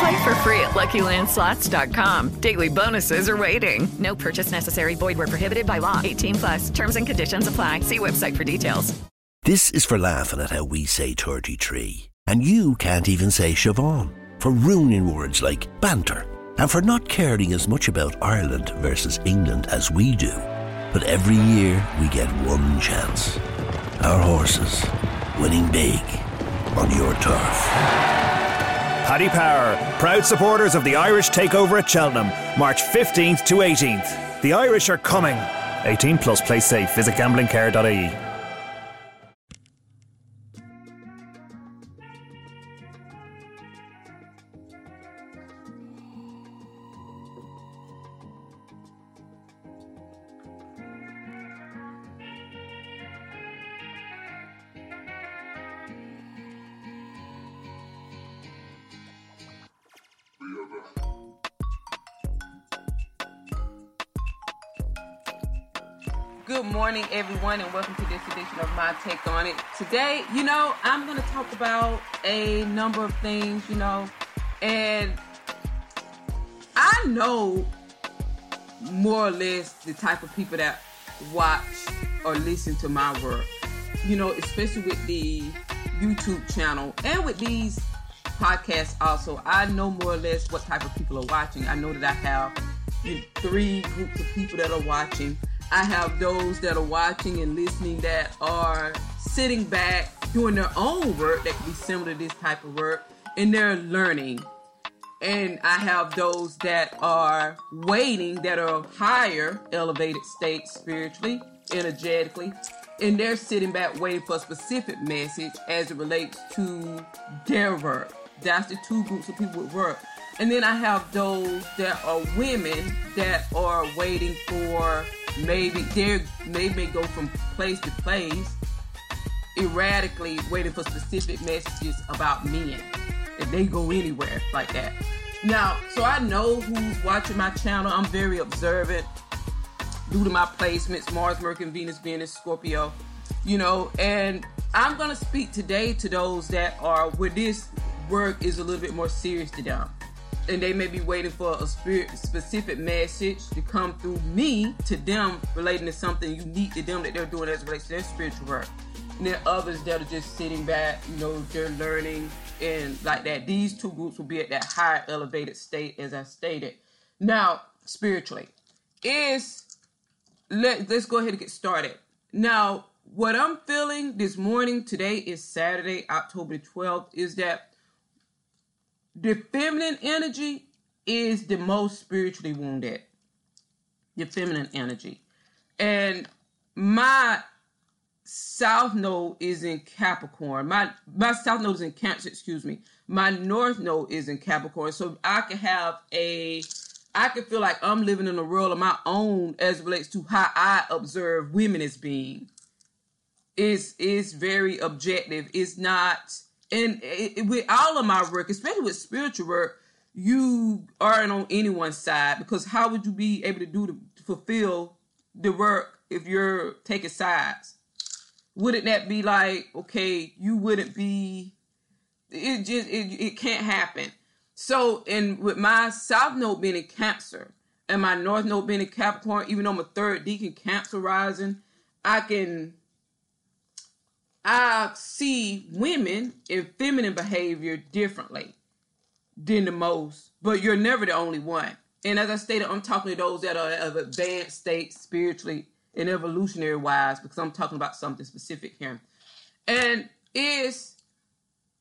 Play for free at LuckyLandSlots.com. Daily bonuses are waiting. No purchase necessary. Void where prohibited by law. 18 plus. Terms and conditions apply. See website for details. This is for laughing at how we say 33. And you can't even say Siobhan. For ruining words like banter. And for not caring as much about Ireland versus England as we do. But every year we get one chance. Our horses winning big on your turf. Paddy Power, proud supporters of the Irish takeover at Cheltenham, March 15th to 18th. The Irish are coming. 18 plus play safe. Visit gamblingcare.ie. Good morning, everyone, and welcome to this edition of My Take on It. Today, you know, I'm going to talk about a number of things, you know, and I know more or less the type of people that watch or listen to my work, you know, especially with the YouTube channel and with these podcasts also. I know more or less what type of people are watching. I know that I have three groups of people that are watching. I have those that are watching and listening that are sitting back doing their own work that can be similar to this type of work and they're learning. And I have those that are waiting that are higher elevated states spiritually, energetically, and they're sitting back waiting for a specific message as it relates to their work. That's the two groups of people with work. And then I have those that are women that are waiting for maybe they they may go from place to place erratically waiting for specific messages about men. And they go anywhere like that. Now so i know who's watching my channel. I'm very observant due to my placements mars mercury venus in scorpio you know and i'm gonna speak today to those that are where this work is a little bit more serious to them and they may be waiting for a spirit specific message to come through me to them relating to something unique to them that they're doing as relates to their spiritual work. And then others that are just sitting back, you know, they're learning and like that. These two groups will be at that higher elevated state as I stated. Now, spiritually, is let let's go ahead and get started. Now, what I'm feeling this morning, today is Saturday, October 12th, is that the feminine energy is the most spiritually wounded. The feminine energy. And my south node is in Capricorn. My my south node is in Cancer, excuse me. My north node is in Capricorn. So I can have a I can feel like I'm living in a world of my own as relates to how I observe women as being. It's it's very objective. It's not and it, it, with all of my work, especially with spiritual work, you aren't on anyone's side because how would you be able to do to, to fulfill the work if you're taking sides? Wouldn't that be like okay, you wouldn't be? It just it, it can't happen. So, and with my south node being in Cancer and my north node being in Capricorn, even though I'm a third decan Cancer rising, I can I see women in feminine behavior differently than the most, but you're never the only one. And as I stated, I'm talking to those that are of advanced state spiritually and evolutionary wise, because I'm talking about something specific here. And is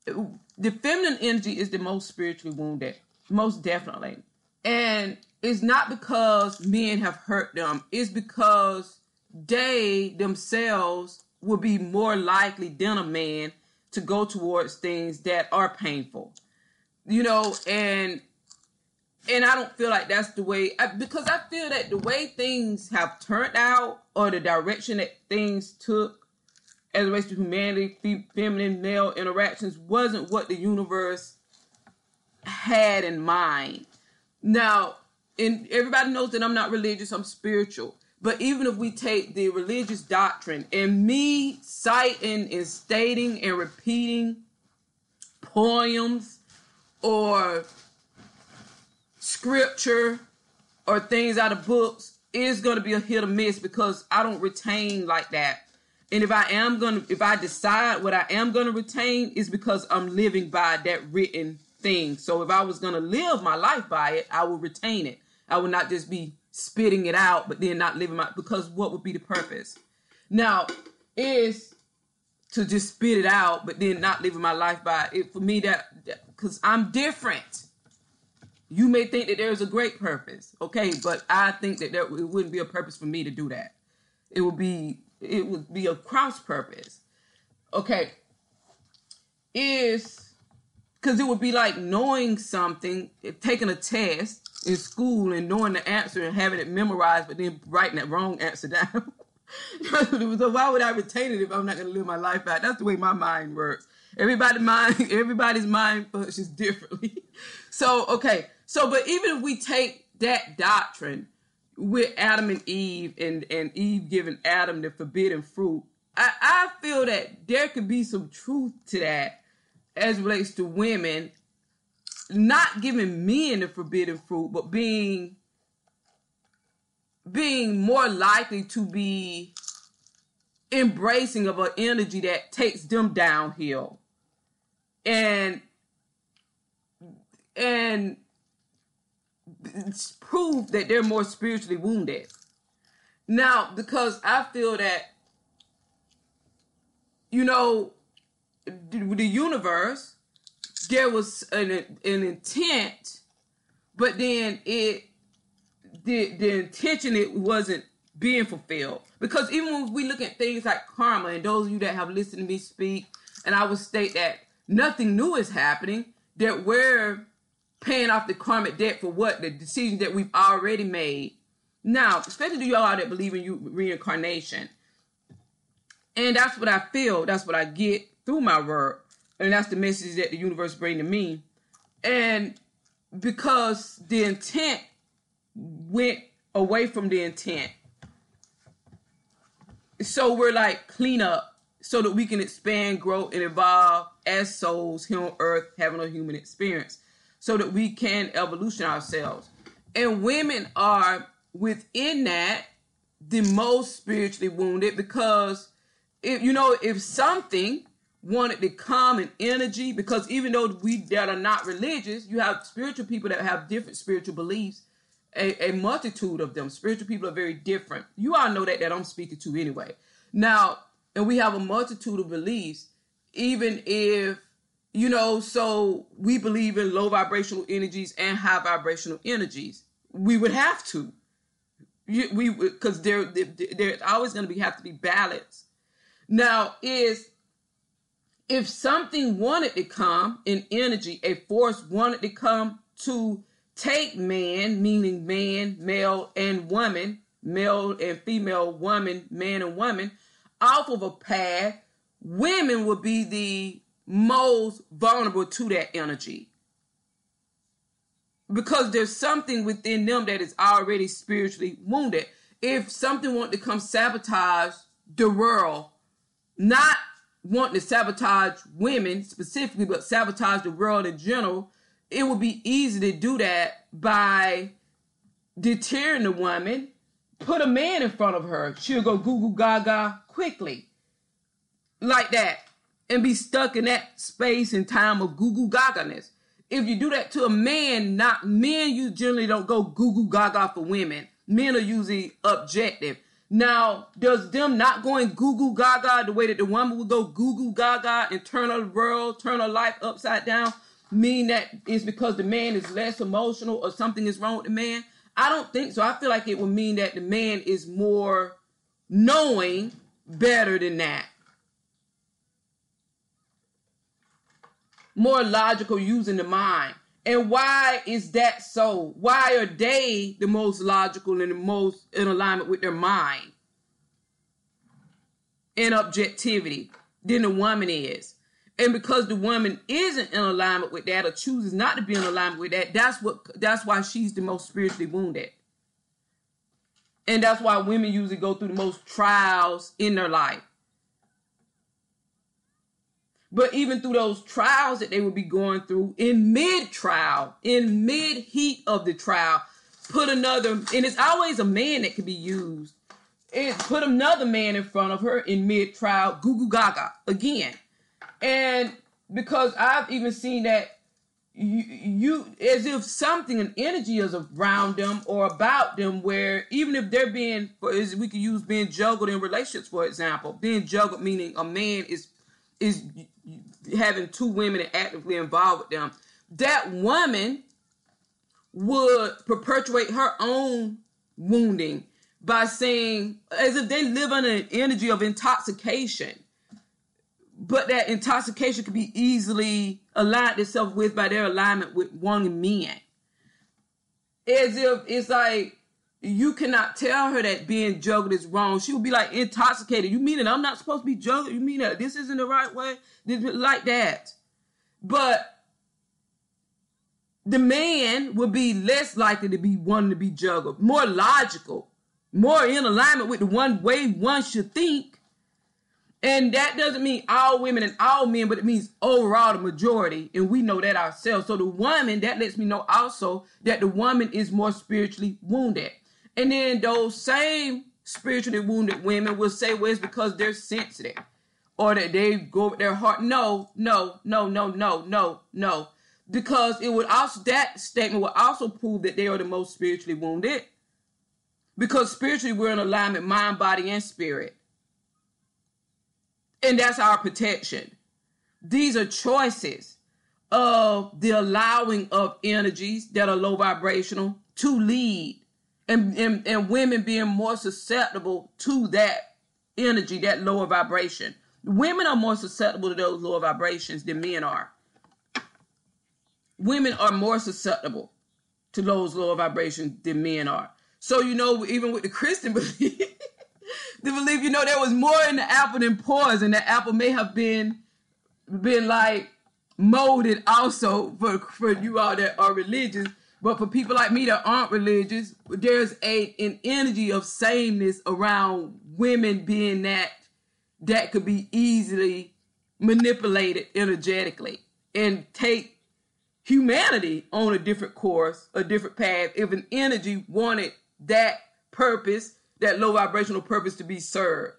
the feminine energy is the most spiritually wounded, most definitely. And it's not because men have hurt them, it's because they themselves will be more likely than a man to go towards things that are painful. You know, and and I don't feel like that's the way I, because I feel that the way things have turned out or the direction that things took as a race to humanity, feminine, male interactions wasn't what the universe had in mind. Now, and everybody knows that I'm not religious, I'm spiritual. But even if we take the religious doctrine and me citing and stating and repeating poems or scripture or things out of books is going to be a hit or miss because I don't retain like that. And if I am going to, if I decide what I am going to retain, is because I'm living by that written thing. So if I was going to live my life by it, I would retain it. I would not just be spitting it out, but then not living my, because what would be the purpose? Now, is to just spit it out, but then not living my life by it. For me, that, because I'm different. You may think that there's a great purpose, okay, but I think that there it wouldn't be a purpose for me to do that. It would be it would be a cross purpose. Okay, is because it would be like knowing something, taking a test in school and knowing the answer and having it memorized, but then writing that wrong answer down. so why would I retain it if I'm not going to live my life out? That's the way my mind works. Everybody mind, everybody's mind functions differently. So okay, so, but even if we take that doctrine with Adam and Eve and, and Eve giving Adam the forbidden fruit, I, I feel that there could be some truth to that as relates to women not giving men the forbidden fruit, but being being more likely to be embracing of an energy that takes them downhill. And and prove that they're more spiritually wounded. Now, because I feel that, you know, the universe, there was an, an intent, but then it, the, the intention, it wasn't being fulfilled. Because even when we look at things like karma, and those of you that have listened to me speak, and I would state that nothing new is happening, that we're paying off the karmic debt for what the decisions that we've already made. Now, especially to y'all that believe in you reincarnation, and that's what I feel. That's what I get through my work, and that's the message that the universe bring to me. And because the intent went away from the intent, so we're like clean up so that we can expand, grow, and evolve as souls here on earth having a human experience so that we can evolution ourselves. And women are within that the most spiritually wounded because if you know if something wanted to come in energy because even though we that are not religious you have spiritual people that have different spiritual beliefs a, a multitude of them spiritual people are very different you all know that that i'm speaking to anyway now and we have a multitude of beliefs even if you know, so we believe in low vibrational energies and high vibrational energies. We would have to. We because there there's always going to be have to be balance. Now is if something wanted to come in energy, a force wanted to come to take man, meaning man, male, and woman, male and female, woman, man and woman, off of a path, women would be the most vulnerable to that energy. Because there's something within them that is already spiritually wounded. If something wanted to come sabotage the world, not wanting to sabotage women specifically, but sabotage the world in general, it would be easy to do that by deterring the woman, put a man in front of her. She'll go goo goo gaga quickly. Like that and be stuck in that space and time of goo goo gaga-ness. If you do that to a man, not men, you generally don't go goo goo gaga for women. Men are usually objective. Now, does them not going goo goo gaga the way that the woman would go goo goo gaga and turn her world, turn her life upside down, mean that it's because the man is less emotional or something is wrong with the man? I don't think so. I feel like it would mean that the man is more knowing better than that. More logical using the mind. And why is that so? Why are they the most logical and the most in alignment with their mind and objectivity than the woman is? And because the woman isn't in alignment with that or chooses not to be in alignment with that, that's what that's why she's the most spiritually wounded. And that's why women usually go through the most trials in their life. But even through those trials that they would be going through in mid trial, in mid heat of the trial, put another, and it's always a man that can be used. It put another man in front of her in mid trial, goo goo gaga again. And because I've even seen that you, you as if something an energy is around them or about them where even if they're being for as we could use being juggled in relationships for example being juggled meaning a man is is having two women actively involved with them that woman would perpetuate her own wounding by saying as if they live under an energy of intoxication but that intoxication could be easily aligned itself with by their alignment with one men. As if it's like you cannot tell her that being juggled is wrong. She will be like intoxicated. You mean that I'm not supposed to be juggled? You mean that this isn't the right way? Like that. But the man would be less likely to be wanting to be juggled, more logical, more in alignment with the one way one should think and that doesn't mean all women and all men, but it means overall the majority. And we know that ourselves. So the woman, that lets me know also that the woman is more spiritually wounded. And then those same spiritually wounded women will say, well, it's because they're sensitive or that they go with their heart. No, no, no, no, no, no, no. Because it would also, that statement would also prove that they are the most spiritually wounded. Because spiritually, we're in alignment, mind, body, and spirit. And that's our protection. These are choices of the allowing of energies that are low vibrational to lead and, and, and women being more susceptible to that energy, that lower vibration. Women are more susceptible to those lower vibrations than men are. Women are more susceptible to those lower vibrations than men are. So, you know, even with the Christian belief, the belief, you know, there was more in the apple than poison. The apple may have been been like molded also for for you all that are religious. But for people like me that aren't religious, there's a an energy of sameness around women being that that could be easily manipulated energetically and take humanity on a different course, a different path. If an energy wanted that purpose that low vibrational purpose to be served.